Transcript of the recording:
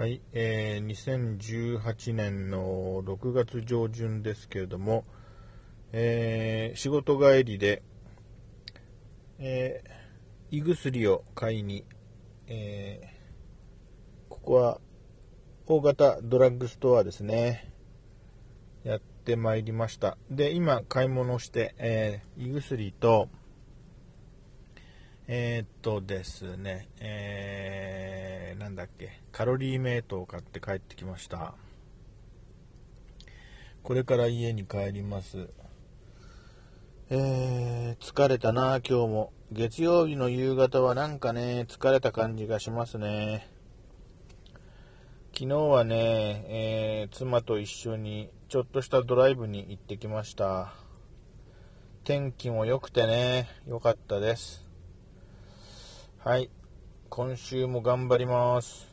はい、えー、2018年の6月上旬ですけれども、えー仕事帰りで、えー胃薬を買いに、えーここは大型ドラッグストアですね。やってまいりました。で、今買い物して、えー胃薬と、えーっとですね、えー、なんだっけ、カロリーメイトを買って帰ってきました。これから家に帰ります。えー、疲れたな、今日も。月曜日の夕方はなんかね、疲れた感じがしますね。昨日はね、えー妻と一緒にちょっとしたドライブに行ってきました。天気も良くてね、良かったです。はい。今週も頑張ります。